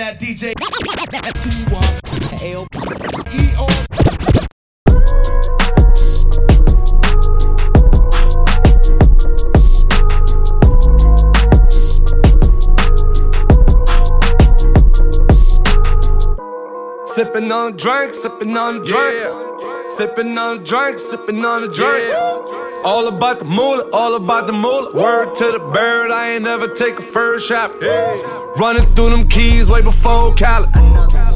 that DJ. Sipping on a drink, sipping on a drink. Sipping on a drink, sipping on a drink. All about the moolah, all about the moolah. Word to the bird, I ain't never take a first shot. Running through them keys way before Cali.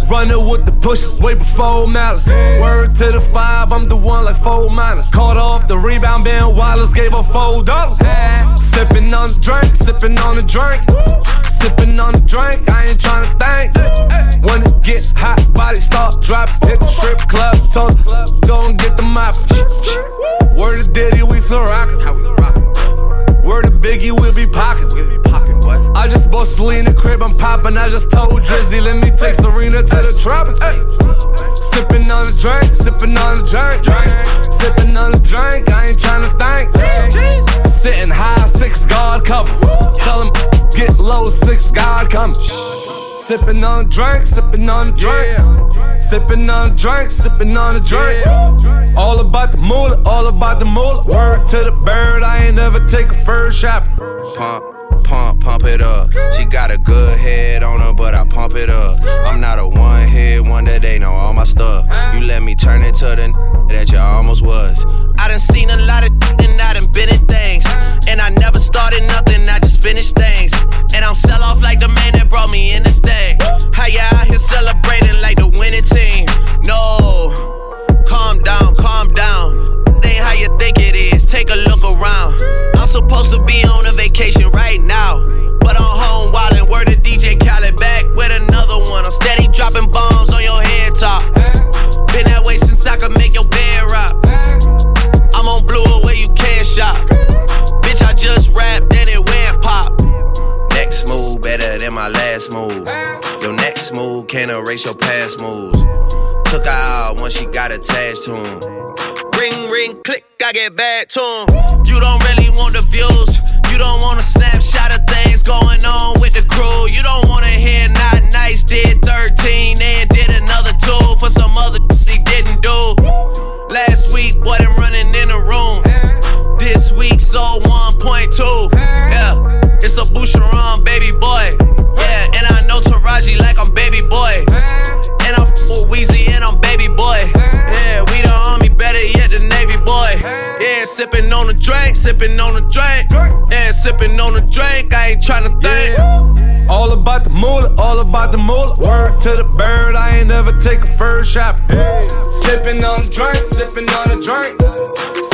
Running with the pushes way before malice. Word to the five, I'm the one like four minus. Caught off the rebound, Ben Wallace gave her four dollars. Sipping on the drink, sipping on the drink. Sipping on the drink, I ain't tryna think. When it get hot, body start dropping. Hit the strip club, her, go and get the mop. Word to Diddy, we still rockin'. Word to Biggie, we'll be pockin'. I just bought Selena crib, I'm poppin'. I just told Drizzy, let me take Serena to the tropics. Sippin' on the drink, sippin' on the drink. drink. Sippin' on the drink, I ain't tryna think. Sitting high, six guard cover. Tell him, get low, six guard coming. Sippin' on a drink, sippin' on a drink. Sippin' on a drink, sippin' on a drink. All about the moolah, all about the moolah. Word to the bird, I ain't never take a first shot. Pump, pump, pump it up. She got a good head on her, but I pump it up. I'm not a one hit wonder, they know all my stuff. You let me turn into the n- that you almost was. I done seen a lot of and I done been in things. And I never started nothing, I just finished things. And I'm sell off like the man that brought me in this thing. How ya out here celebrating can't erase your past moves. Took her out once she got attached to him. Ring, ring, click, I get back to him. You don't really want sipping on the drink, sipping on the drink. Yeah, sipping on the drink, I ain't tryna think. All about the moolah, all about the moolah. Word to the bird, I ain't never take a first shot. Sipping on a drink, sipping on a drink.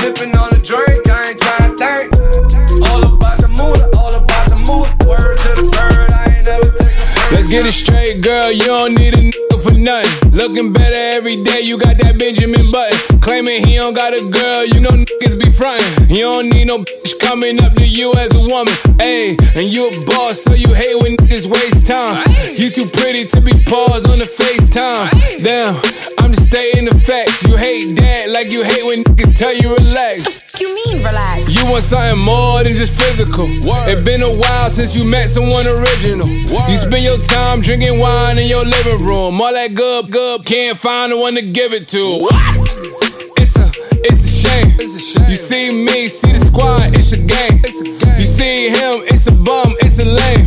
Sipping on a drink, I ain't tryna think. All about the moolah, all about the moolah. Word to the bird, I ain't never take a first Let's get it straight, girl. You don't need a for nothing. Looking better every day. You got that Benjamin Button. Claiming he don't got a girl. You know niggas be frontin'. You don't need no bitch coming up to you as a woman. Ayy, and you a boss, so you hate when niggas waste time. You too pretty to be paused on the FaceTime. Damn, I'm just stating the facts. You hate that like you hate when niggas tell you relax. You mean relax? You want something more than just physical. It been a while since you met someone original. You spend your time drinking wine in your living room. All that good, good, can't find the one to give it to. What? It's a, it's a shame. You see me, see the squad, it's a game. You see him, it's a bum, it's a lame.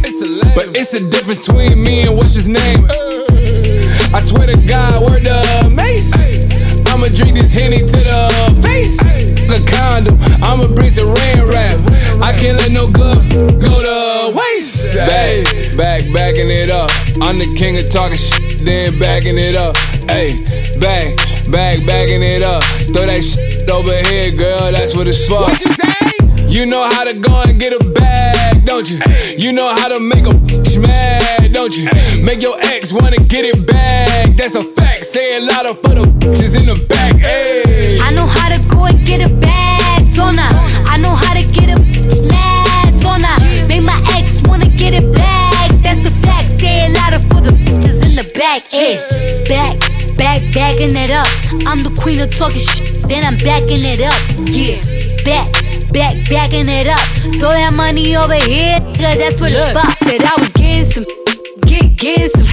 But it's a difference between me and what's his name. I swear to God, word the mace. I'ma drink this henny to the face. The condom, I'ma bring some rain rap. I can't let no glove go to waste. Back, back, backing it up. I'm the king of talking shit, then backing it up. Hey, back, back, backing it up. Throw that shit over here, girl. That's what it's for. What you say? You know how to go and get a bag, don't you? You know how to make a bitch mad, don't you? Make your ex wanna get it back. That's a fact. Say it louder for the bitches in the back. Hey. I know how to go and get a bag, don't I? I know how to get a bitch mad, don't I? Make my ex wanna get it back. That's a fact. Say it louder for the bitches in the back. Hey, back, back, backing it up. I'm the queen of talking shit, then I'm backing it up. Yeah, back. Back, backing it up. Throw that money over here, nigga. That's what the about. Said I was getting some, get, getting some.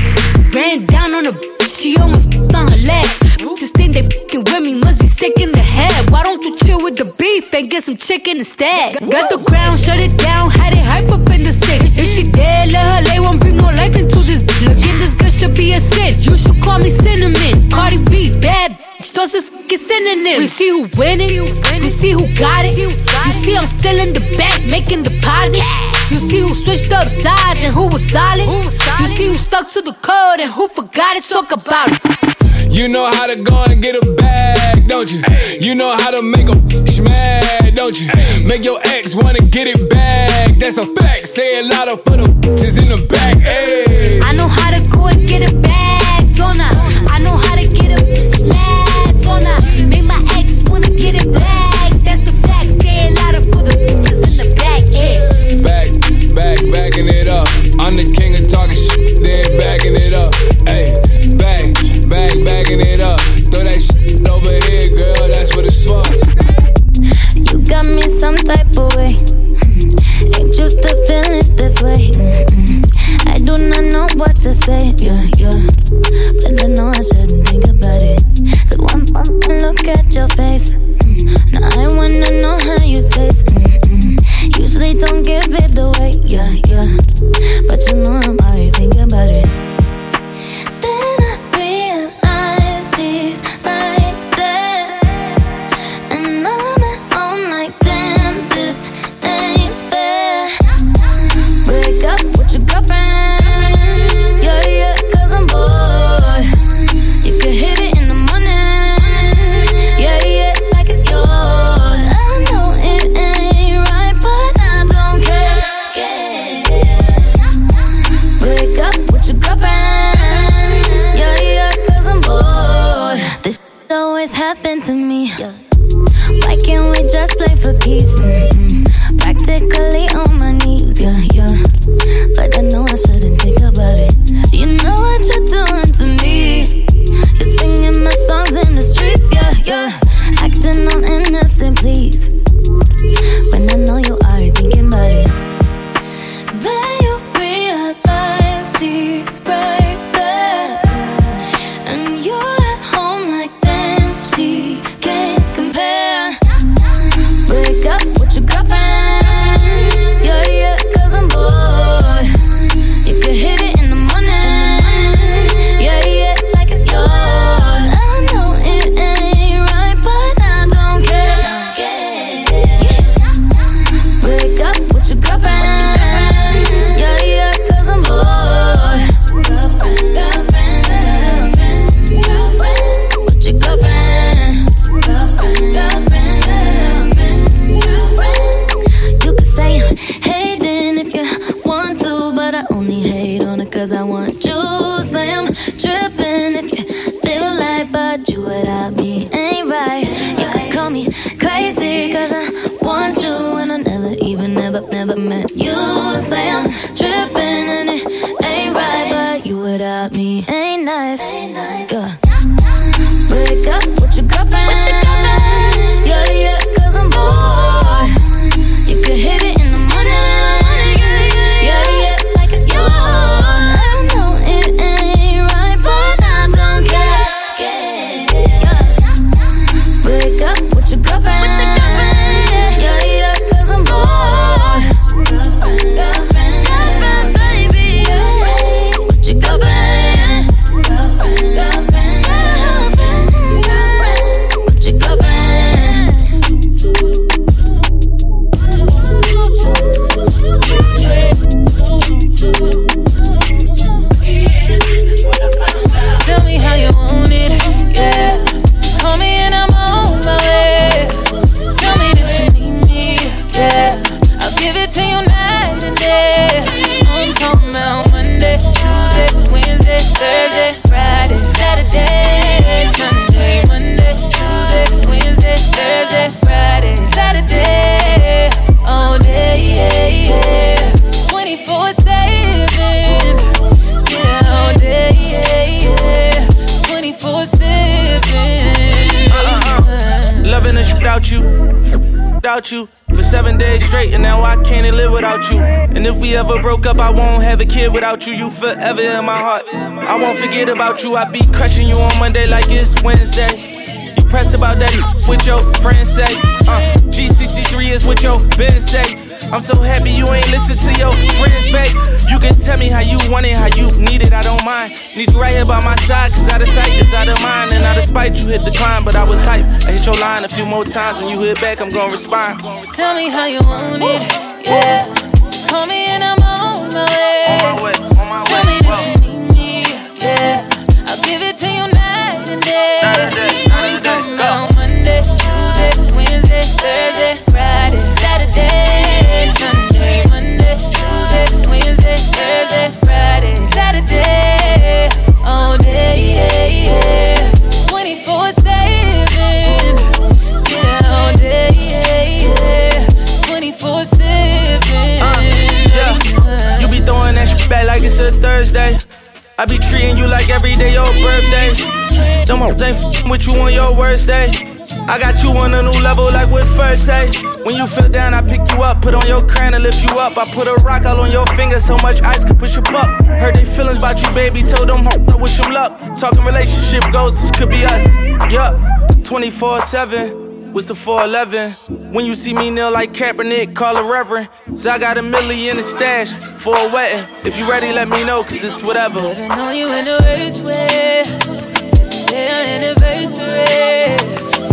Ran down on a bitch, she almost on her leg. Just think they fucking with me, must be sick in the head. Why don't you chill with the beef and get some chicken instead? Got the ground, shut it down, had it hype up in the six. If she dead, let her lay, won't bring no life into this. Look at this girl should be a sin. You should call me cinnamon. Cardi B, bad bitch, those is fucking synonyms. We see who winning, we see who got it. You see I'm still in the back making deposits. You see who switched up sides and who was solid. You see who stuck to the code and who forgot it. Talk about it. You know how to go and get a bag, don't you? You know how to make a mad, don't you? Make your ex wanna get it back. That's a fact. Say a lot of for the bitches in the back. Hey. I know how to go and get it back, backing it up. Hey, back, back, backing it up. Throw that shit over here, girl. That's what it's for. You got me some type of way. Mm, Ain't used to feeling this way. Mm-mm. I do not know what to say. Yeah, always happen to me. Why can't we just play for keeps? Mm-mm. Practically on my knees, yeah, yeah. But I know I shouldn't think about it. You know what you're doing to me. You're singing my songs in the streets, yeah, yeah. Acting all innocent, please. When I know give it to you night and day. I'm talking about Monday, Tuesday, Wednesday, Thursday, Friday, Saturday, Sunday, Monday, Tuesday, Wednesday, Thursday, Friday, Saturday, all day, yeah, yeah. 24 7. Yeah, all day, yeah, yeah. 24 7. Uh-uh. Loving the shit out you, out you. Seven days straight, and now I can't live without you. And if we ever broke up, I won't have a kid without you. You forever in my heart. I won't forget about you. I be crushing you on Monday like it's Wednesday. You pressed about that with your friends say. Uh, G63 is what your Ben say. I'm so happy you ain't listen to your friends, babe. You tell me how you want it, how you need it, I don't mind. Need you right here by my side, cause out of sight is out of mind. And out of spite, you hit the climb, but I was hype. I hit your line a few more times, when you hit back, I'm gonna respond. Tell me how you want it, yeah. Call me and I'm on my way. Thursday. I be treating you like every day your birthday. Them hoes ain't f***ing with you on your worst day. I got you on a new level like with first say. When you feel down, I pick you up, put on your crown and lift you up. I put a rock all on your finger, so much ice could push you up. Heard they feelings about you, baby. Told them hoes I wish them luck. Talking relationship goals, this could be us. Yup, 24 7. What's the 411? When you see me kneel like Kaepernick, call a reverend. So I got a million in the stash for a wedding. If you ready, let me know, cause it's whatever. Living on you in the worst way. Yeah, anniversary.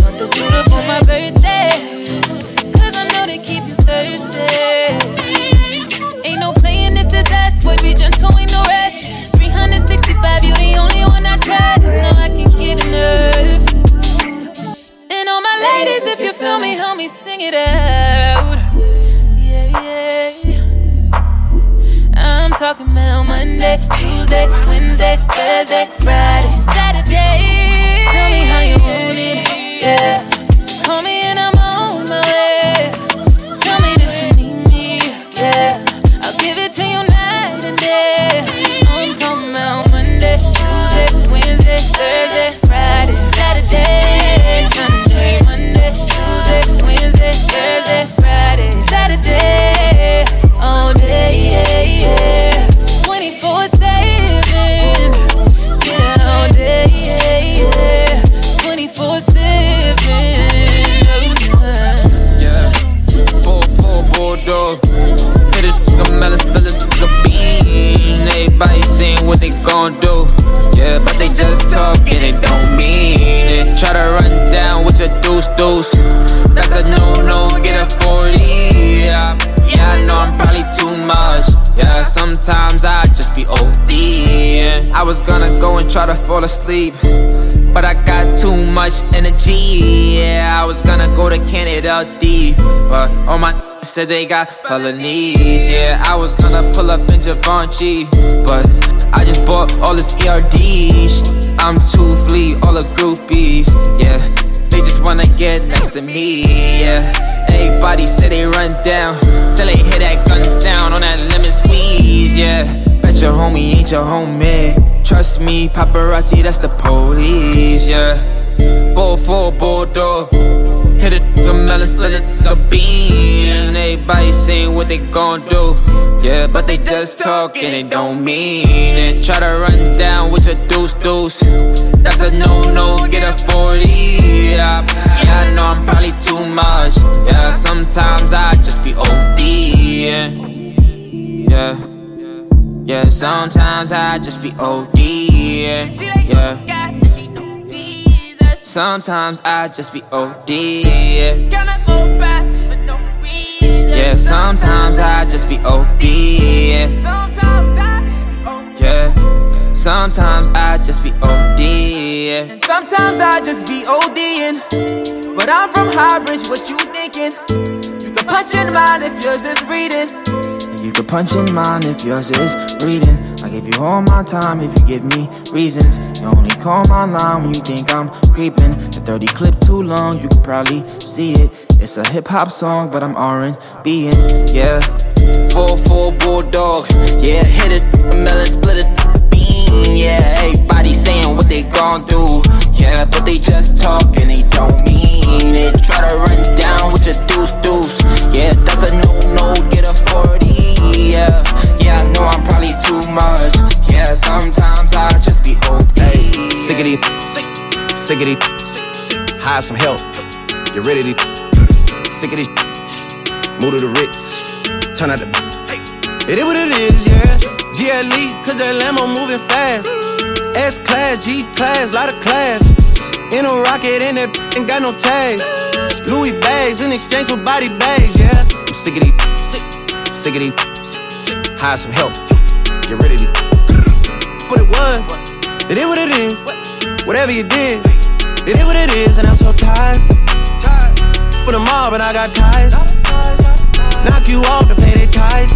Want the suit up on my birthday. Cause I know they keep you thirsty. Ain't no playing, this is us. Boy, be gentle, ain't no rush. 365, you the only one fall asleep. But I got too much energy. Yeah, I was gonna go to Canada deep. But all my said they got felonies. Yeah, I was gonna pull up in Givenchy. But I just bought all this ERD. I'm too fleet, all the groupies. Yeah, they just wanna get next to me. Yeah, everybody say they run down. Till they hear that gun sound on that lemon squeeze. Yeah, bet your homie ain't your homie. Trust me, paparazzi, that's the police. Yeah, 4-4 bulldog. Hit it, the melon, split it, the bean. Everybody saying what they gon' do. Yeah, but they just talking, they don't mean it. Try to run down with your deuce deuce. That's a no no, get a 40. Yeah, yeah, I know I'm probably too much. Yeah, sometimes I just be OD. Yeah, yeah, yeah, sometimes I just be OD. Yeah, Sometimes I just be OD. yeah. Sometimes I just be OD. Yeah. Sometimes I just be OD. Yeah. Sometimes I just be OD. And sometimes I just be ODing. But I'm from Highbridge, what you thinking? You can punch in mine if yours is reading. And you could punch in mine if yours is reading. I give you all my time if you give me reasons. You only call my line when you think I'm creeping. The 30 clip too long, you could probably see it. It's a hip hop song, but I'm R&B in, yeah. 4-4 bulldog, yeah, hit it, melon split it, bean, yeah. Everybody saying what they gon' do, yeah, but they just talking, they don't mean it. Try to run down with your deuce deuce, yeah. that's a no of sick of these, hire some help. Get rid of these, sick of these, move to the Ritz, turn out the. It is what it is, yeah. GLE, cause that Lambo moving fast. S class, G class, lot of class. In a rocket, and that ain't got no tags. Louis bags in exchange for body bags, yeah. I'm sick of these, sick of these, hire some help. Get rid of these. What it was, it is what it is. Whatever you did, it is what it is, and I'm so tired. For the mob, and I got ties. Knock you off to pay their ties.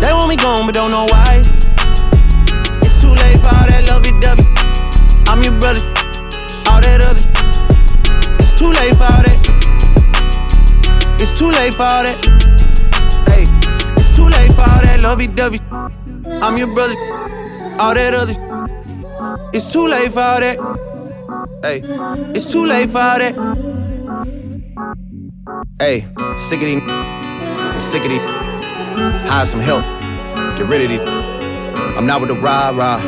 They want me gone, but don't know why. It's too late for all that lovey dovey. I'm your brother, all that other. It's too late for all that. It's too late for all that. Hey, it's too late for all that lovey dovey. I'm your brother, all that other. It's too late for all that. Hey, it's too late for all that. Hey, sick of these, sick of these, hire some help. Get rid of these. I'm not with the rah rah.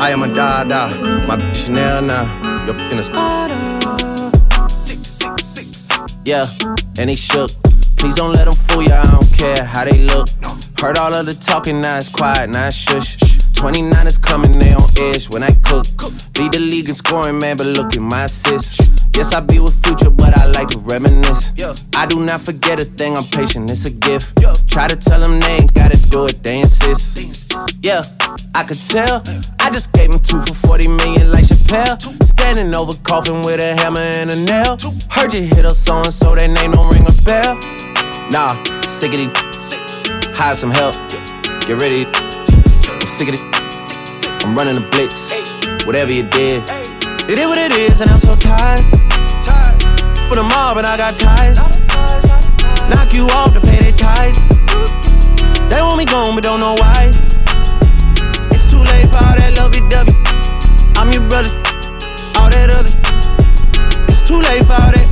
I am a da da. My bitch Chanel now. Your bitch in the Yeah, and they shook. Please don't let them fool ya, I don't care how they look. Heard all of the talking, now it's quiet, now it's shush. 29 is coming, they on edge when I cook. Lead the league in scoring, man, but look at my assists. Yes, I be with future, but I like to reminisce. I do not forget a thing, I'm patient, it's a gift. Try to tell them they ain't gotta do it, they insist. Yeah, I could tell. I just gave him two for 40 million like Chappelle. Standing over coffin with a hammer and a nail. Heard you hit up so and so, that name don't ring a bell. Nah, sick of these. Hire some help. Get ready. I'm sick of it. I'm running the blitz. Whatever you did. It is what it is, and I'm so tired. For the mob, and I got ties. Knock you off to pay their ties. They want me gone, but don't know why. It's too late for all that lovey dovey. I'm your brother, all that other. It's too late for all that.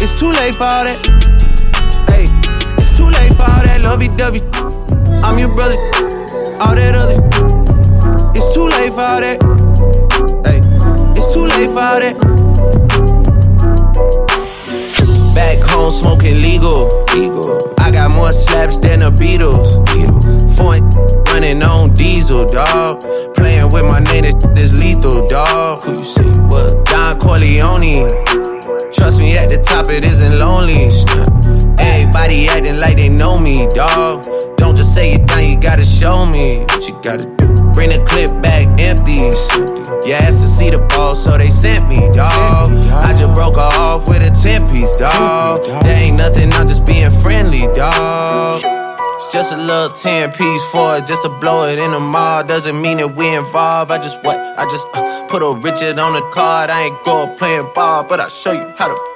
It's too late for all that. Hey, it's too late for all that lovey dovey. I'm your brother, all that other. It's too late for all that. Hey, it's too late for all that. Back home smoking legal. legal. I got more slaps than the Beatles. Foreign running on diesel, dog. Playing with my name, this is lethal, dog. Who you say what? Don Corleone. Trust me, at the top it isn't lonely. Everybody acting like they know me, dog. Don't just say it down, you gotta show me what you gotta do. Bring the clip back empty. You asked to see the ball, so they sent me, dog. I just broke off with a 10 piece, dog. There ain't nothing, I'm just being friendly. It's just a little 10 piece for it, just to blow it in the mall. Doesn't mean that we involved. I just what? I just uh, put a Richard on the card. I ain't go playing ball, but I'll show you how to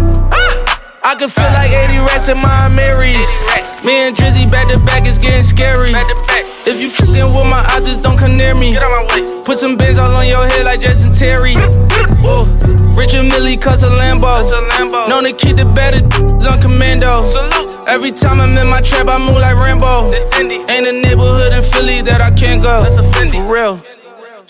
I can feel like 80 rats in my Marys. Me and Drizzy back to back, is getting scary. If you fucking with my eyes, just don't come near me. Put some bins all on your head like Jason Terry. Whoa. Richard Millie cuss a Lambo. Known to keep the better on commando. Every time I'm in my trap, I move like Rambo. Ain't a neighborhood in Philly that I can't go. For real.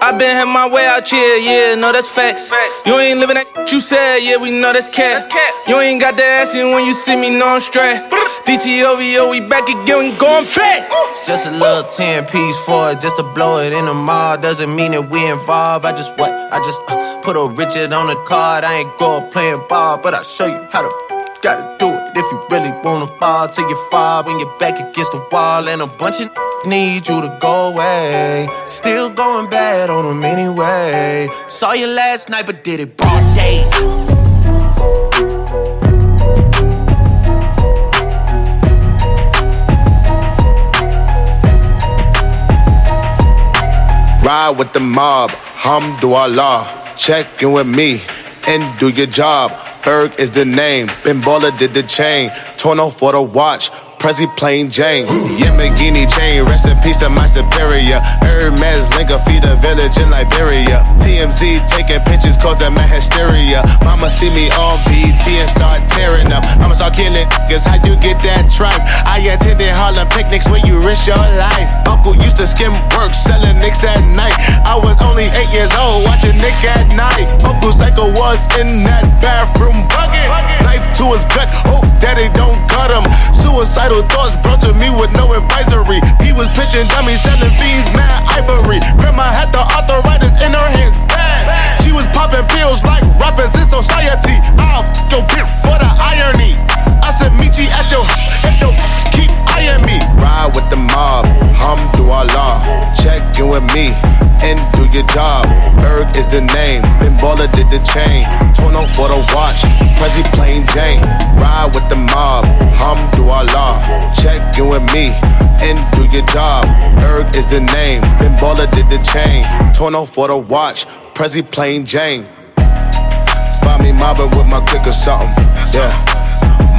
I been had my way out here, yeah, no, that's facts. facts. You ain't living that you said, yeah, we know that's cat. You ain't got the ass in when you see me, no, I'm straight. DTOVO, we back again, we going back. It's just a little 10 piece for it, just to blow it in the mall. Doesn't mean that we involved. I just what? I just uh, put a Richard on the card. I ain't go playing ball, but I'll show you how to gotta do it if you really wanna ball till you fall when you're back against the wall and a bunch of Need you to go away. Still going bad on them anyway. Saw you last night, but did it broad day. Ride with the mob, Hamdulillah. Check in with me and do your job. Berg is the name. Ben did the chain. Torn off for the watch. Prezi plain Jane. Yamagini chain, rest in peace to my superior. Hermes Linka feed a village in Liberia. TMZ taking pictures causing my hysteria. Mama see me on BT and start tearing up. I'ma start killing niggas, how you get that tripe? I attended Harlem picnics where you risk your life. Uncle used to skim work, selling nicks at night. I was only eight years old, watching Nick at night. Uncle Psycho was in that bathroom bucket. Knife to his gut, hope daddy don't cut him. Suicidal thoughts brought to me with no advisory. He was pitching dummies, selling fiends, mad ivory. Grandma had the arthritis in her hands, bad. She was popping pills like rappers in society. I'll your bitch for the irony. I said, meet you at your if your eyeing me. Ride with the mob, hamdulillah. Check in with me and do your job. Berg is the name, Ben Baller did the chain. Torn off for the watch, Prezi plain Jane. Ride with the mob, hamdulillah. Check in with me and do your job. Berg is the name, Ben Baller did the chain. Torn off for the watch, Prezi plain Jane. Find me mobbing with my click or something, yeah.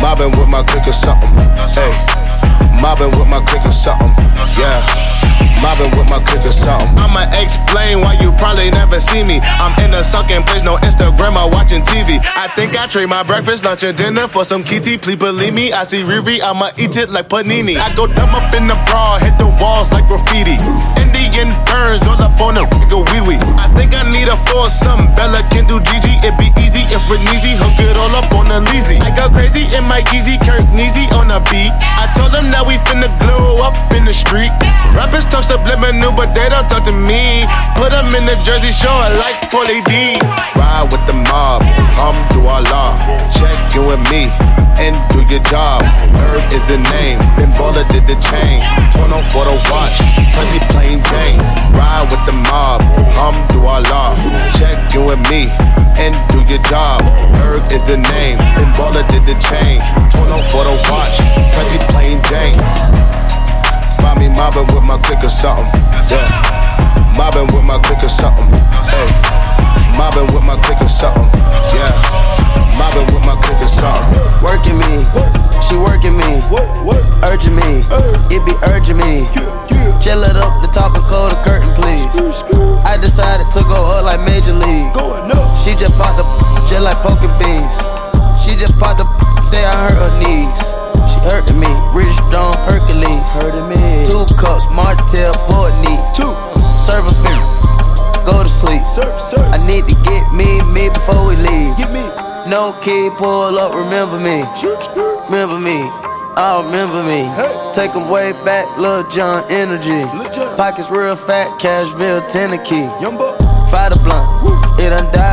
Mobbing with my click or something, hey. Mobbing with my click or something, yeah. Mobbing with my click or something. I'ma explain why you probably never see me. I'm in a sucking place, no Instagram or watching TV. I think I trade my breakfast, lunch, and dinner for some kitty. Please believe me, I see Riri, I'ma eat it like panini. I go dumb up in the bra, hit the walls like graffiti. Indian burns all up on the nigga wee wee. I think I need a foursome. Bella can do Gigi, it be easy if we're easy. Hook it all up on the leasy. I go crazy in my easy, Kirk Neasy on the beat. Up in the street. Rappers talk subliminal, but they don't talk to me. Put them in the Jersey Shore like Paulie D. Ride with the mob, hamdulillah. Check in with me and do your job. Herb is the name, Ben Baller did the chain. Torn on for the watch, Prezi plain Jane. Ride with the mob, hamdulillah. Check in with me and do your job. Herb is the name, Ben Baller did the chain. Torn on for the watch, Prezi plain Jane. Find me mobbing with my click or something. Yeah. Mobbing with my click or something. Hey. Mobbing with my click or something. Yeah. Mobbing with my click or something. Working me, she working me, urging me, it be urging me. Chill it up, the top and close the curtain, please. I decided to go up like Major League. She just popped the just like poking beans. She just popped the say I hurt her knees. She hurting me, cups, Martell, port neat. Two. Serve a fin. Go to sleep. I need to get me, me before we leave. Get me. No key, pull up, remember me. Remember me. I remember me. Take 'em way back, Lil John energy. Pockets real fat, Cashville, Tennessee. Fight a blunt, it done died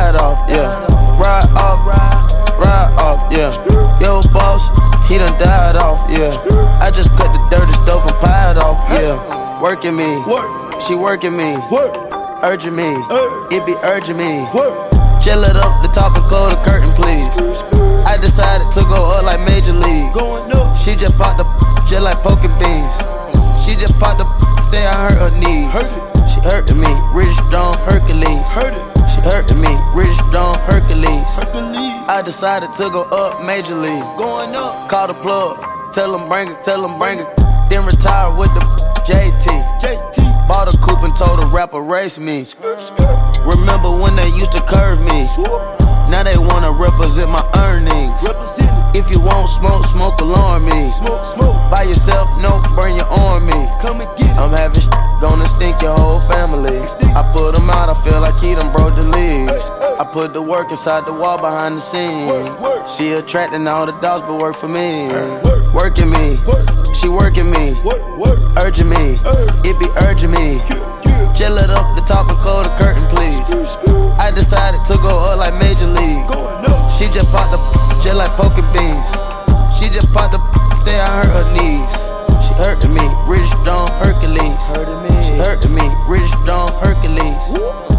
he done died off, yeah. I just cut the dirty stuff and piled off, yeah. Working me, work. she working me, work. urging me, it be urging me. Work. Chill it up, the top and close the curtain, please. I decided to go up like Major League. She just popped the just like poking beans. She just popped the say I hurt her knees. She hurting me, rich stone Hercules. She hurting me, rich stone Hercules. I decided to go up Major League. Going up, call the plug, tell them bring it, tell them bring it. Then retire with the JT. JT. Bought a coupe and told a rapper race me. Remember when they used to curve me? Now they wanna represent my earnings. If you want smoke, smoke alarm me. By yourself, no, put the work inside the wall behind the scene. She attracting all the dogs, but work for me. Working me, she working me, urging me, it be urging me. Chill it up, the top and close the curtain, please. I decided to go up like Major League. She just popped the just like poking beans. She just popped the say I hurt her knees. She hurting me, rich stone Hercules. She hurting me, rich stone Hercules.